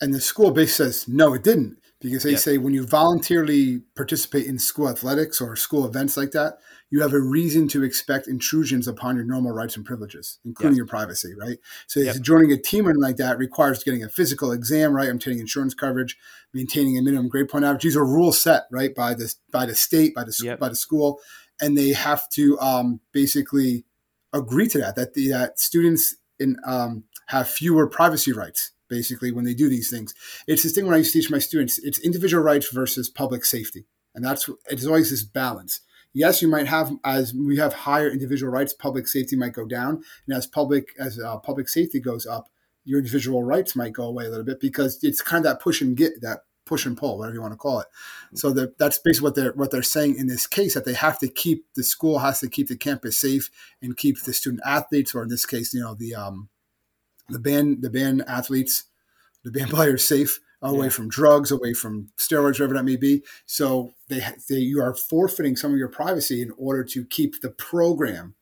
[SPEAKER 2] And the school base says no, it didn't, because they
[SPEAKER 1] Yep.
[SPEAKER 2] say when you voluntarily participate in school athletics or school events like that, you have a reason to expect intrusions upon your normal rights and privileges, including your privacy, right? So
[SPEAKER 1] Yep.
[SPEAKER 2] joining a team or like that requires getting a physical exam, right? Obtaining insurance coverage, maintaining a minimum grade point average. These are rules set, right, by the by the state, by the
[SPEAKER 1] Yep.
[SPEAKER 2] by the school, and they have to um, basically agree to that. That the that students in um, have fewer privacy rights basically when they do these things. It's this thing when I used to teach my students. It's individual rights versus public safety, and that's it's always this balance. Yes, you might have as we have higher individual rights, public safety might go down, and as public as uh, public safety goes up, your individual rights might go away a little bit because it's kind of that push and get that push and pull, whatever you want to call it. So that that's basically what they're what they're saying in this case that they have to keep the school has to keep the campus safe and keep the student athletes, or in this case, you know, the um, the band the band athletes, the band (laughs) players safe away
[SPEAKER 1] Yeah.
[SPEAKER 2] from drugs, away from steroids, whatever that may be. So they, they you are forfeiting some of your privacy in order to keep the program,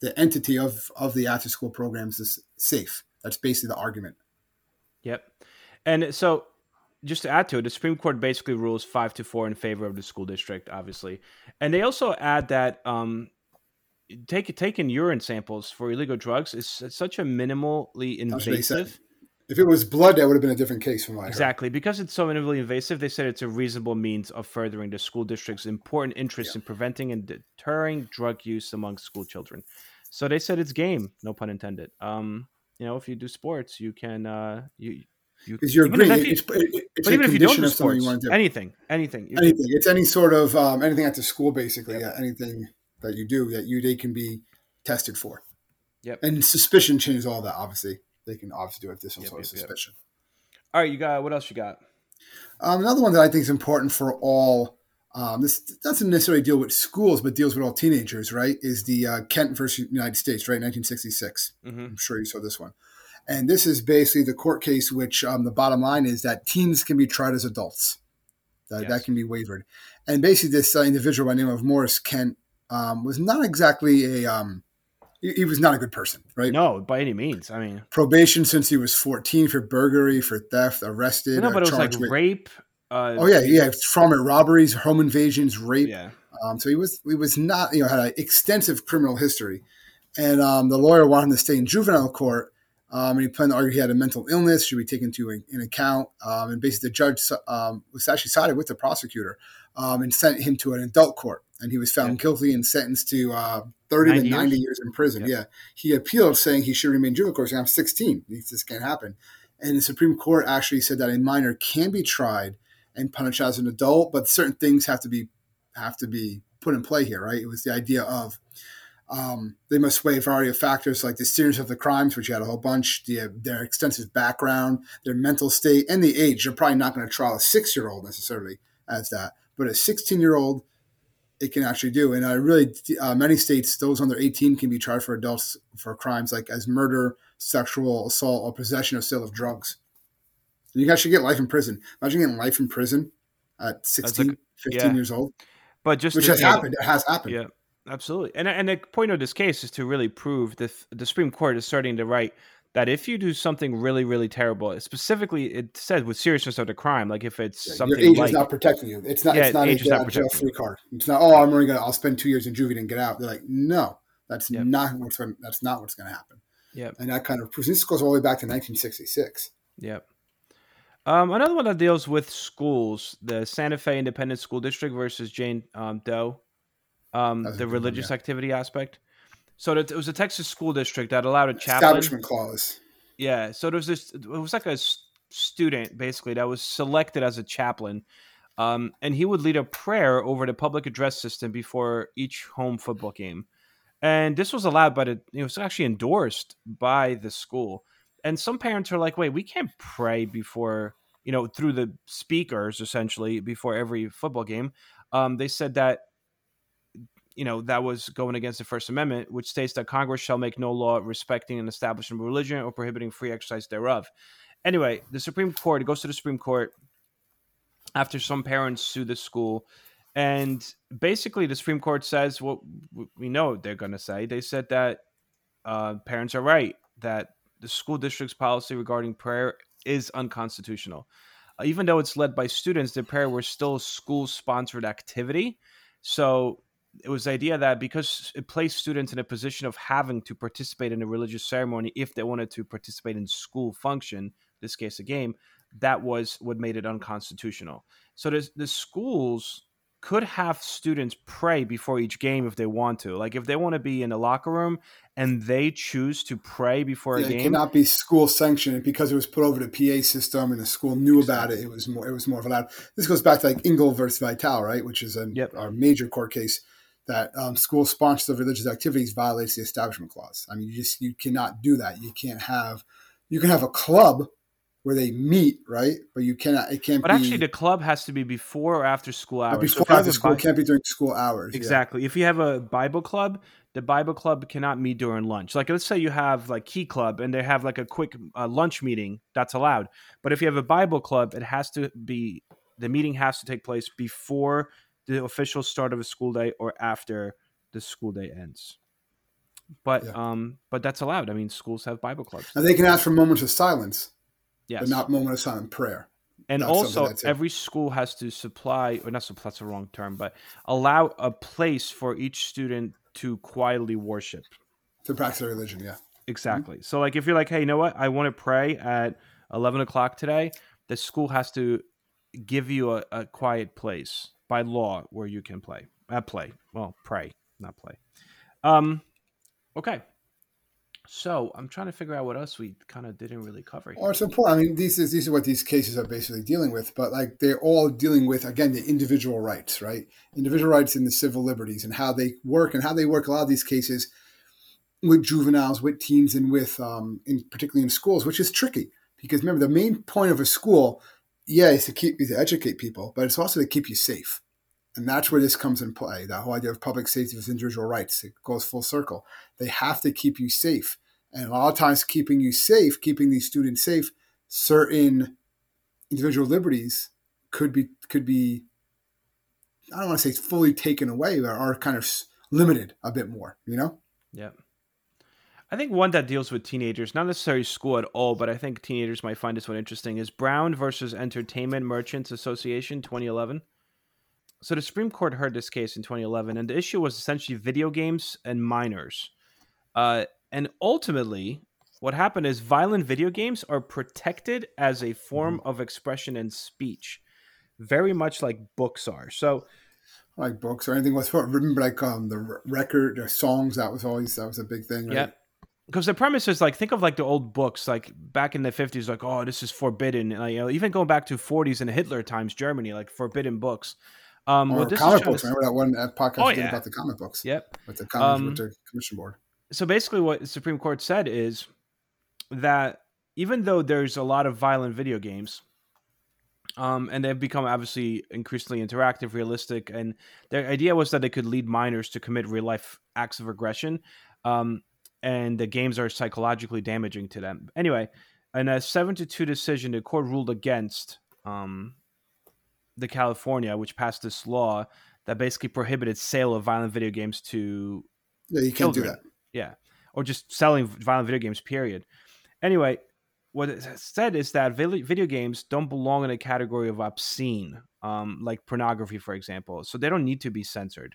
[SPEAKER 2] the entity of of the after school programs is safe. That's basically the argument.
[SPEAKER 1] Yep. And so, just to add to it, the Supreme Court basically rules five to four in favor of the school district, obviously, and they also add that um, take taking urine samples for illegal drugs is such a minimally
[SPEAKER 2] That's what they said.
[SPEAKER 1] invasive.
[SPEAKER 2] If it was blood, that would have been a different case from what.
[SPEAKER 1] Exactly, because it's so minimally invasive, they said it's a reasonable means of furthering the school district's important interest in preventing and deterring drug use among school children. So they said it's game, no pun intended. Um, you know, if you do sports, you can uh, you you
[SPEAKER 2] Because you're agreeing,
[SPEAKER 1] you-
[SPEAKER 2] it's, it's
[SPEAKER 1] even if you don't do
[SPEAKER 2] of
[SPEAKER 1] sports,
[SPEAKER 2] you want to do.
[SPEAKER 1] anything, anything,
[SPEAKER 2] anything. It's any sort of um, anything at the school, basically. Yeah, anything that you do that you they can be tested for.
[SPEAKER 1] Yep.
[SPEAKER 2] And suspicion changes all that. Obviously, they can obviously do it there's some
[SPEAKER 1] Yep,
[SPEAKER 2] sort of
[SPEAKER 1] yep, yep.
[SPEAKER 2] suspicion.
[SPEAKER 1] All right, you got what else you got?
[SPEAKER 2] Um, another one that I think is important for all. Um, this doesn't necessarily deal with schools, but deals with all teenagers. Right? Is the uh, Kent versus United States, right? 1966.
[SPEAKER 1] Mm-hmm.
[SPEAKER 2] I'm sure you saw this one. And this is basically the court case, which um, the bottom line is that teens can be tried as adults. That,
[SPEAKER 1] Yes.
[SPEAKER 2] that can be wavered. And basically, this uh, individual by the name of Morris Kent um, was not exactly a. Um, he, he was not a good person, right?
[SPEAKER 1] No, by any means. I mean,
[SPEAKER 2] Probation since he was 14 for burglary, for theft, arrested.
[SPEAKER 1] no,
[SPEAKER 2] uh,
[SPEAKER 1] but it was like
[SPEAKER 2] charged with-
[SPEAKER 1] rape. Uh,
[SPEAKER 2] Oh yeah, yeah, trauma, robberies, home invasions, rape.
[SPEAKER 1] yeah.
[SPEAKER 2] Um, so he was he was not you know had an extensive criminal history, and um, the lawyer wanted him to stay in juvenile court. Um, and he planned to argue he had a mental illness, should be taken into in, in account. Um, and basically, the judge um, was actually sided with the prosecutor um, and sent him to an adult court. And he was found
[SPEAKER 1] Yeah.
[SPEAKER 2] guilty and sentenced to uh, 30
[SPEAKER 1] 90
[SPEAKER 2] to 90
[SPEAKER 1] years?
[SPEAKER 2] years in prison.
[SPEAKER 1] Yeah.
[SPEAKER 2] Yeah. He appealed saying he should remain juvenile court. I'm 16. This can't happen. And the Supreme Court actually said that a minor can be tried and punished as an adult, but certain things have to be have to be put in play here, right? It was the idea of um, they must weigh a variety of factors like the seriousness of the crimes, which you had a whole bunch, the, their extensive background, their mental state, and the age. You're probably not going to trial a six year old necessarily as that, but a 16 year old, it can actually do. And I really, uh, many states, those under 18 can be tried for adults for crimes like as murder, sexual assault, or possession or sale of drugs. You guys should get life in prison. Imagine getting life in prison at 16,
[SPEAKER 1] like-
[SPEAKER 2] 15
[SPEAKER 1] yeah.
[SPEAKER 2] years old,
[SPEAKER 1] But just
[SPEAKER 2] which has happened. It has happened.
[SPEAKER 1] Yeah, absolutely. And and the point of this case is to really prove that the Supreme Court is starting to write that if you do something really really terrible, specifically it says with seriousness of the crime, like if it's
[SPEAKER 2] Yeah,
[SPEAKER 1] something
[SPEAKER 2] your age
[SPEAKER 1] like
[SPEAKER 2] is not protecting you. It's not.
[SPEAKER 1] Yeah,
[SPEAKER 2] it's not a
[SPEAKER 1] age is not
[SPEAKER 2] out of jail
[SPEAKER 1] protecting
[SPEAKER 2] free card. It's not. Oh, I'm only gonna. I'll spend two years in juvie and get out. They're like, no, that's
[SPEAKER 1] Yep.
[SPEAKER 2] not what's going. That's not what's going to happen.
[SPEAKER 1] Yep.
[SPEAKER 2] And that kind of proves. This goes all the way back to 1966.
[SPEAKER 1] Yep. Um, another one that deals with schools, the Santa Fe Independent School District versus Jane um, Doe, um, the
[SPEAKER 2] good one,
[SPEAKER 1] religious
[SPEAKER 2] yeah.
[SPEAKER 1] activity aspect. So it was a Texas school district that allowed a chaplain.
[SPEAKER 2] Establishment clause.
[SPEAKER 1] Yeah. So there was this. It was like a student basically that was selected as a chaplain, um, and he would lead a prayer over the public address system before each home football game. And this was allowed by the. It was actually endorsed by the school. And some parents are like, "Wait, we can't pray before you know through the speakers essentially before every football game." Um, they said that you know that was going against the First Amendment, which states that Congress shall make no law respecting an establishment of religion or prohibiting free exercise thereof. Anyway, the Supreme Court it goes to the Supreme Court after some parents sue the school, And basically, the Supreme Court says what we know they're going to say. They said that uh, parents are right that the school district's policy regarding prayer is unconstitutional. Even though it's led by students, the prayer was still a school-sponsored activity. So it was the idea that because it placed students in a position of having to participate in a religious ceremony if they wanted to participate in school function, this case a game, that was what made it unconstitutional. So the, the schools could have students pray before each game if they want to. Like if they want to be in the locker room and they choose to pray before
[SPEAKER 2] yeah,
[SPEAKER 1] a game,
[SPEAKER 2] it cannot be school sanctioned because it was put over the PA system and the school knew about it. It was more it was more of allowed. This goes back to like Engel versus Vitale, right? Which is a
[SPEAKER 1] Yep.
[SPEAKER 2] our major court case that um, school sponsors of religious activities violates the Establishment Clause. I mean, you just you cannot do that. You can't have you can have a club where they meet, right? But you cannot. It can't
[SPEAKER 1] but
[SPEAKER 2] be
[SPEAKER 1] actually the club has to be before or after school hours.
[SPEAKER 2] Before
[SPEAKER 1] have
[SPEAKER 2] after school.
[SPEAKER 1] Bi-
[SPEAKER 2] Can't be during school hours. yeah.
[SPEAKER 1] Exactly. If you have a Bible club, the Bible club cannot meet during lunch. Like let's say you have like Key Club and they have like a quick uh, lunch meeting, that's allowed. But if you have a Bible club, it has to be the meeting has to take place before the official start of a school day or after the school day ends. But
[SPEAKER 2] Yeah.
[SPEAKER 1] um but that's allowed. I mean, schools have Bible clubs.
[SPEAKER 2] And they can ask for moments of silence,
[SPEAKER 1] Yes.
[SPEAKER 2] but not moment of silent prayer.
[SPEAKER 1] and
[SPEAKER 2] something
[SPEAKER 1] also every school has to supply or not supply that's a wrong term but allow a place for each student to quietly worship
[SPEAKER 2] To practice their religion, yeah.
[SPEAKER 1] exactly so like if you're like hey you know what i want to pray at 11 o'clock today the school has to give you a, a quiet place by law where you can play uh, play well pray not play um okay so i'm trying to figure out what else we kind of didn't really cover here.
[SPEAKER 2] Or it's important. I mean, these is these are what these cases are basically dealing with. But like they're all dealing with again the individual rights, right? Individual rights and the civil liberties and how they work and how they work. A lot of these cases with juveniles, with teens, and with um, in particularly in schools, which is tricky because remember the main point of a school, yeah, it's to keep is to educate people, but it's also to keep you safe. And that's where this comes in play. That whole idea of public safety with individual rights. It goes full circle. They have to keep you safe. And a lot of times, keeping you safe, keeping these students safe, certain individual liberties could be could be I don't want to say fully taken away, but are kind of limited a bit more. You know?
[SPEAKER 1] Yeah. I think one that deals with teenagers, not necessarily school at all, but I think teenagers might find this one interesting, is Brown versus Entertainment Merchants Association 2011. So the Supreme Court heard this case in 2011, and the issue was essentially video games and minors. Uh, and ultimately, what happened is violent video games are protected as a form of expression and speech, very much like books are. So
[SPEAKER 2] Like books or anything was remember like um the record or songs that was always that was a big thing. Right?
[SPEAKER 1] Yeah. Because the premise is like think of like the old books, like back in the fifties, like oh this is forbidden. Like, you know, even going back to forties and Hitler times, Germany, like forbidden books. Um,
[SPEAKER 2] Or
[SPEAKER 1] this
[SPEAKER 2] comic books.
[SPEAKER 1] to-
[SPEAKER 2] Remember that one uh, podcast
[SPEAKER 1] Oh, yeah.
[SPEAKER 2] about the comic books
[SPEAKER 1] Yep.
[SPEAKER 2] with the comic
[SPEAKER 1] Um,
[SPEAKER 2] with the commission board.
[SPEAKER 1] So basically, what the Supreme Court said is that even though there's a lot of violent video games, um, and they've become obviously increasingly interactive, realistic, and their idea was that they could lead minors to commit real life acts of aggression, um, and the games are psychologically damaging to them. Anyway, in a seven to two decision, the court ruled against um, the California, which passed this law that basically prohibited sale of violent video games to
[SPEAKER 2] Yeah, you can't do that.
[SPEAKER 1] yeah, or just selling violent video games. Period. Anyway, what it said is that video games don't belong in a category of obscene, um, like pornography, for example. So they don't need to be censored.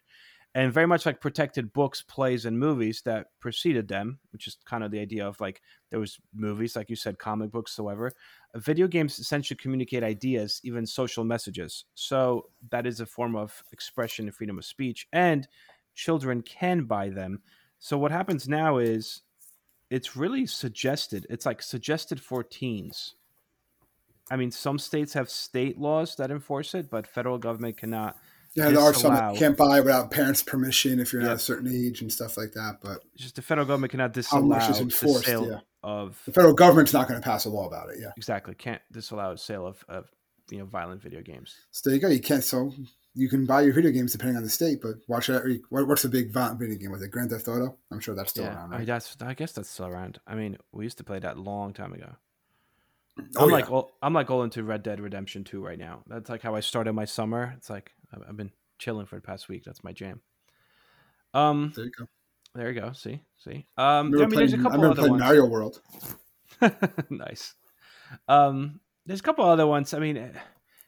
[SPEAKER 1] And very much like protected books, plays, and movies that preceded them, which is kind of the idea of like there was movies, like you said, comic books, however, video games essentially communicate ideas, even social messages. So that is a form of expression and freedom of speech, and children can buy them. So what happens now is it's really suggested. It's like suggested for teens. I mean, some states have state laws that enforce it, but federal government cannot.
[SPEAKER 2] Yeah, there are some that can't buy without parents' permission if you're not
[SPEAKER 1] Yep.
[SPEAKER 2] a certain age and stuff like that. But
[SPEAKER 1] Just the federal government cannot
[SPEAKER 2] How
[SPEAKER 1] disallow
[SPEAKER 2] much is
[SPEAKER 1] the sale
[SPEAKER 2] yeah.
[SPEAKER 1] of
[SPEAKER 2] the federal government's not going to pass a law about it. Yeah.
[SPEAKER 1] exactly can't disallow sale of, of you know violent video games.
[SPEAKER 2] So there you go. You can't. So you can buy your video games depending on the state, but watch that. What's the big violent video game? Was it Grand Theft Auto? I'm sure that's still
[SPEAKER 1] yeah,
[SPEAKER 2] around.
[SPEAKER 1] I,
[SPEAKER 2] Right?
[SPEAKER 1] that's I guess that's still around. I mean, we used to play that long time ago.
[SPEAKER 2] Oh,
[SPEAKER 1] I'm
[SPEAKER 2] yeah.
[SPEAKER 1] like all, I'm like all into Red Dead Redemption 2 right now. That's like how I started my summer. It's like I've been chilling for the past week. That's my jam. Um,
[SPEAKER 2] There you go.
[SPEAKER 1] there you go. See, see. Um, I mean, there's a
[SPEAKER 2] playing, I
[SPEAKER 1] couple other ones.
[SPEAKER 2] Mario World. (laughs)
[SPEAKER 1] nice. Um, there's a couple other ones. I mean, eh,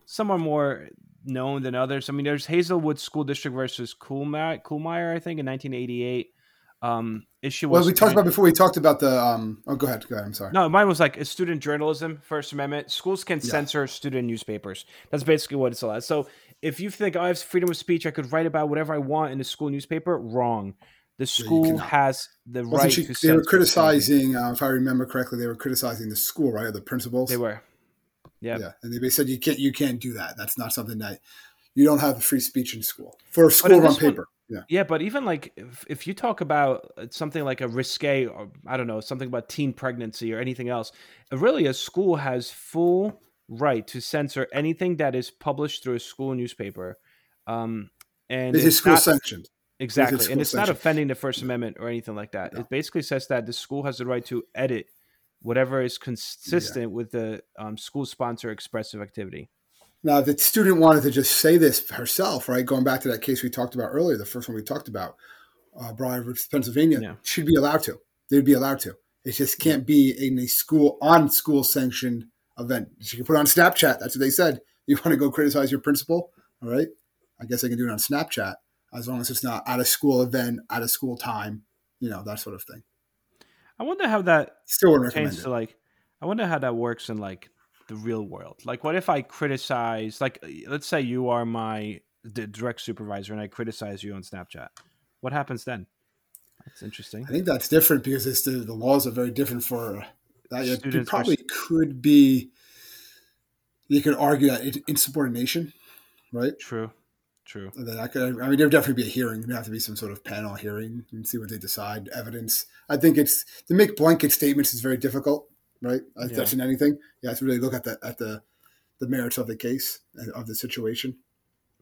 [SPEAKER 1] some are more known than others. I mean, there's Hazelwood School District versus Kuhlmeier, Kuhlmeier I think, in 1988. Um, issue was
[SPEAKER 2] Well, we talked about before. We talked about the. Um, oh, go ahead. Go ahead. I'm sorry.
[SPEAKER 1] No, mine was like student journalism, First Amendment. Schools can
[SPEAKER 2] Yeah.
[SPEAKER 1] censor student newspapers. That's basically what it's allowed. So if you think oh, I have freedom of speech, I could write about whatever I want in the school newspaper. Wrong. The school has the right
[SPEAKER 2] she,
[SPEAKER 1] to.
[SPEAKER 2] they were criticizing, uh, if I remember correctly, they were criticizing the school, right, or the principals.
[SPEAKER 1] They were. Yep.
[SPEAKER 2] Yeah, and they said you can't you can't do that. That's not something that you don't have free speech in school for a school run
[SPEAKER 1] this one-
[SPEAKER 2] paper. Yeah,
[SPEAKER 1] Yeah, but even like if, if you talk about uh, something like a risque or I don't know something about teen pregnancy or anything else, really a school has full right to censor anything that is published through a school newspaper. Um, and
[SPEAKER 2] this is
[SPEAKER 1] it's
[SPEAKER 2] school
[SPEAKER 1] not-
[SPEAKER 2] sanctioned.
[SPEAKER 1] exactly,
[SPEAKER 2] school
[SPEAKER 1] and it's not offending the First Amendment or anything like that.
[SPEAKER 2] No.
[SPEAKER 1] It basically says that the school has the right to edit whatever is consistent with the um, school sponsor expressive activity.
[SPEAKER 2] Now, if the student wanted to just say this herself, right, going back to that case we talked about earlier, the first one we talked about, uh, Briar versus Pennsylvania,
[SPEAKER 1] Yeah.
[SPEAKER 2] she'd be allowed to. They'd be allowed to. It just can't be in a school on school sanctioned event. She can put it on Snapchat. That's what they said. (laughs) You want to go criticize your principal? All right. I guess they can do it on Snapchat as long as it's not at a school event, at a school time, you know, that sort of thing.
[SPEAKER 1] I wonder how that
[SPEAKER 2] Still
[SPEAKER 1] pertains to like i wonder how that works in like the real world like what if i criticize like let's say you are my the direct supervisor and i criticize you on snapchat what happens then that's interesting
[SPEAKER 2] I think that's different because it's the, the laws are very different for uh, that. It probably could be. You could argue that it, insubordination, right?
[SPEAKER 1] true true
[SPEAKER 2] And then I could. I mean, there would definitely be a hearing. There'd have to be some sort of panel hearing and see what they decide. Evidence. I think it's to make blanket statements is very difficult, right?
[SPEAKER 1] Yeah.
[SPEAKER 2] That's in anything. You have to really look at the at the the merits of the case and of the situation.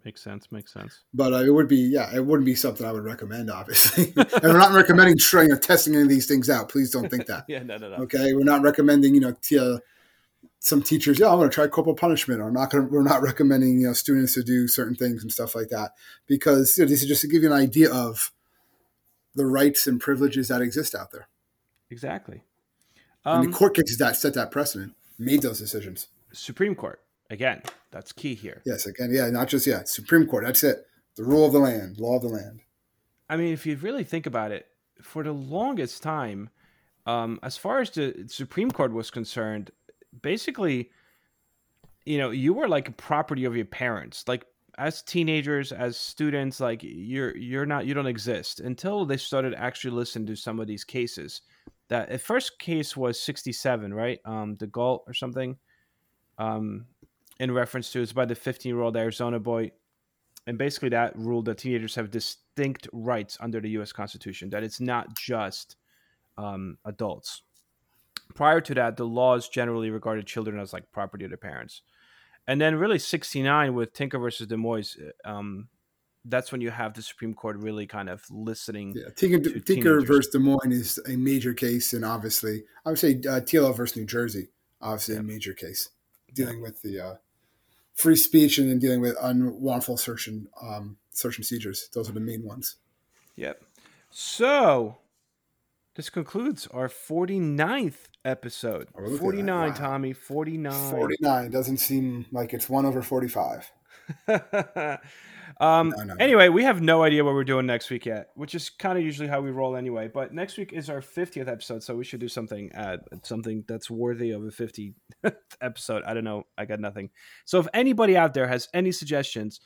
[SPEAKER 1] makes sense makes sense
[SPEAKER 2] But uh, it would be, yeah, it wouldn't be something I would recommend, obviously. (laughs) and we're not recommending trying or testing any of these things out. Please don't think that. (laughs)
[SPEAKER 1] yeah no no no
[SPEAKER 2] Okay, we're not recommending, you know, t- uh, some teachers. Yeah, I'm going to try corporal punishment, or I'm not going. to We're not recommending, you know, students to do certain things and stuff like that, because you know, this is just to give you an idea of the rights and privileges that exist out there.
[SPEAKER 1] exactly
[SPEAKER 2] and
[SPEAKER 1] um,
[SPEAKER 2] the court cases that set that precedent made those decisions.
[SPEAKER 1] supreme court again that's key here
[SPEAKER 2] Yes, again, yeah, not just yeah, Supreme Court. That's it. The rule of the land, law of the land.
[SPEAKER 1] I mean, if you really think about it, for the longest time, um, as far as the Supreme Court was concerned, basically, you know, you were like a property of your parents. Like as teenagers, as students, like you're you're not you don't exist until they started actually listening to some of these cases. That the first case was sixty seven, right? Um, the Gault or something. Um, in reference to it's by the fifteen year old Arizona boy and basically that ruled that teenagers have distinct rights under the U.S. Constitution. That it's not just um, adults. Prior to that, the laws generally regarded children as like property of their parents, and then really '69 with Tinker versus Des Moines, um, that's when you have the Supreme Court really kind of listening.
[SPEAKER 2] Yeah, Tinker,
[SPEAKER 1] to
[SPEAKER 2] Tinker versus Des Moines is a major case, and obviously, I would say uh, TLO versus New Jersey, obviously
[SPEAKER 1] Yeah.
[SPEAKER 2] a major case, dealing with the uh, free speech and then dealing with unlawful search and um, search and seizures. Those are the main ones.
[SPEAKER 1] Yep. So this concludes our 49th episode.
[SPEAKER 2] Oh, look at that.
[SPEAKER 1] 49,
[SPEAKER 2] Wow.
[SPEAKER 1] Tommy. 49.
[SPEAKER 2] Forty nine doesn't seem like it's one over forty five. (laughs)
[SPEAKER 1] um,
[SPEAKER 2] No, no.
[SPEAKER 1] Anyway, we have no idea what we're doing next week yet, which is kind of usually how we roll anyway. But next week is our 50th episode, so we should do something at something that's worthy of a 50th (laughs) episode. I don't know. I got nothing. So if anybody out there has any suggestions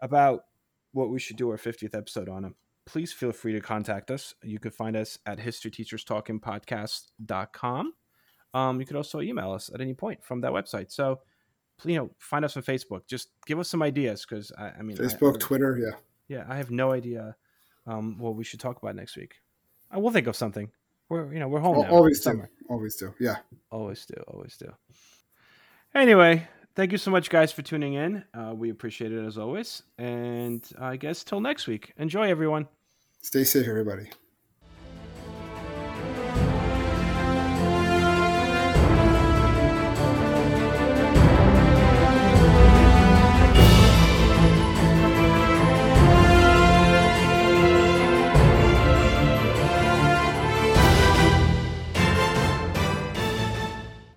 [SPEAKER 1] about what we should do our 50th episode on, please feel free to contact us. You can find us at historyteacherstalkingpodcast.com. Um, you could also email us at any point from that website. So, you know, find us on Facebook. Just give us some ideas because I, I mean,
[SPEAKER 2] Facebook,
[SPEAKER 1] I-
[SPEAKER 2] Twitter, yeah.
[SPEAKER 1] yeah, I have no idea um, what we should talk about next week. I will think of something. We're you know we're home
[SPEAKER 2] Al-
[SPEAKER 1] now.
[SPEAKER 2] always do,
[SPEAKER 1] summer.
[SPEAKER 2] always do. Yeah.
[SPEAKER 1] Always do. Always do. Anyway, thank you so much, guys, for tuning in. Uh, we appreciate it as always. And I guess till next week. Enjoy, everyone.
[SPEAKER 2] Stay safe, everybody.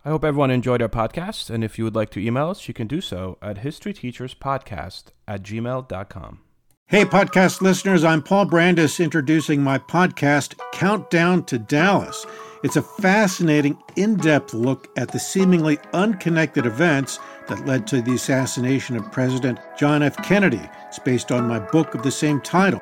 [SPEAKER 1] I hope everyone enjoyed our podcast, and if you would like to email us, you can do so at historyteacherspodcast at gmail.com.
[SPEAKER 4] Hey, podcast listeners, I'm Paul Brandus introducing my podcast, Countdown to Dallas. It's a fascinating, in depth look at the seemingly unconnected events that led to the assassination of President John F. Kennedy. It's based on my book of the same title.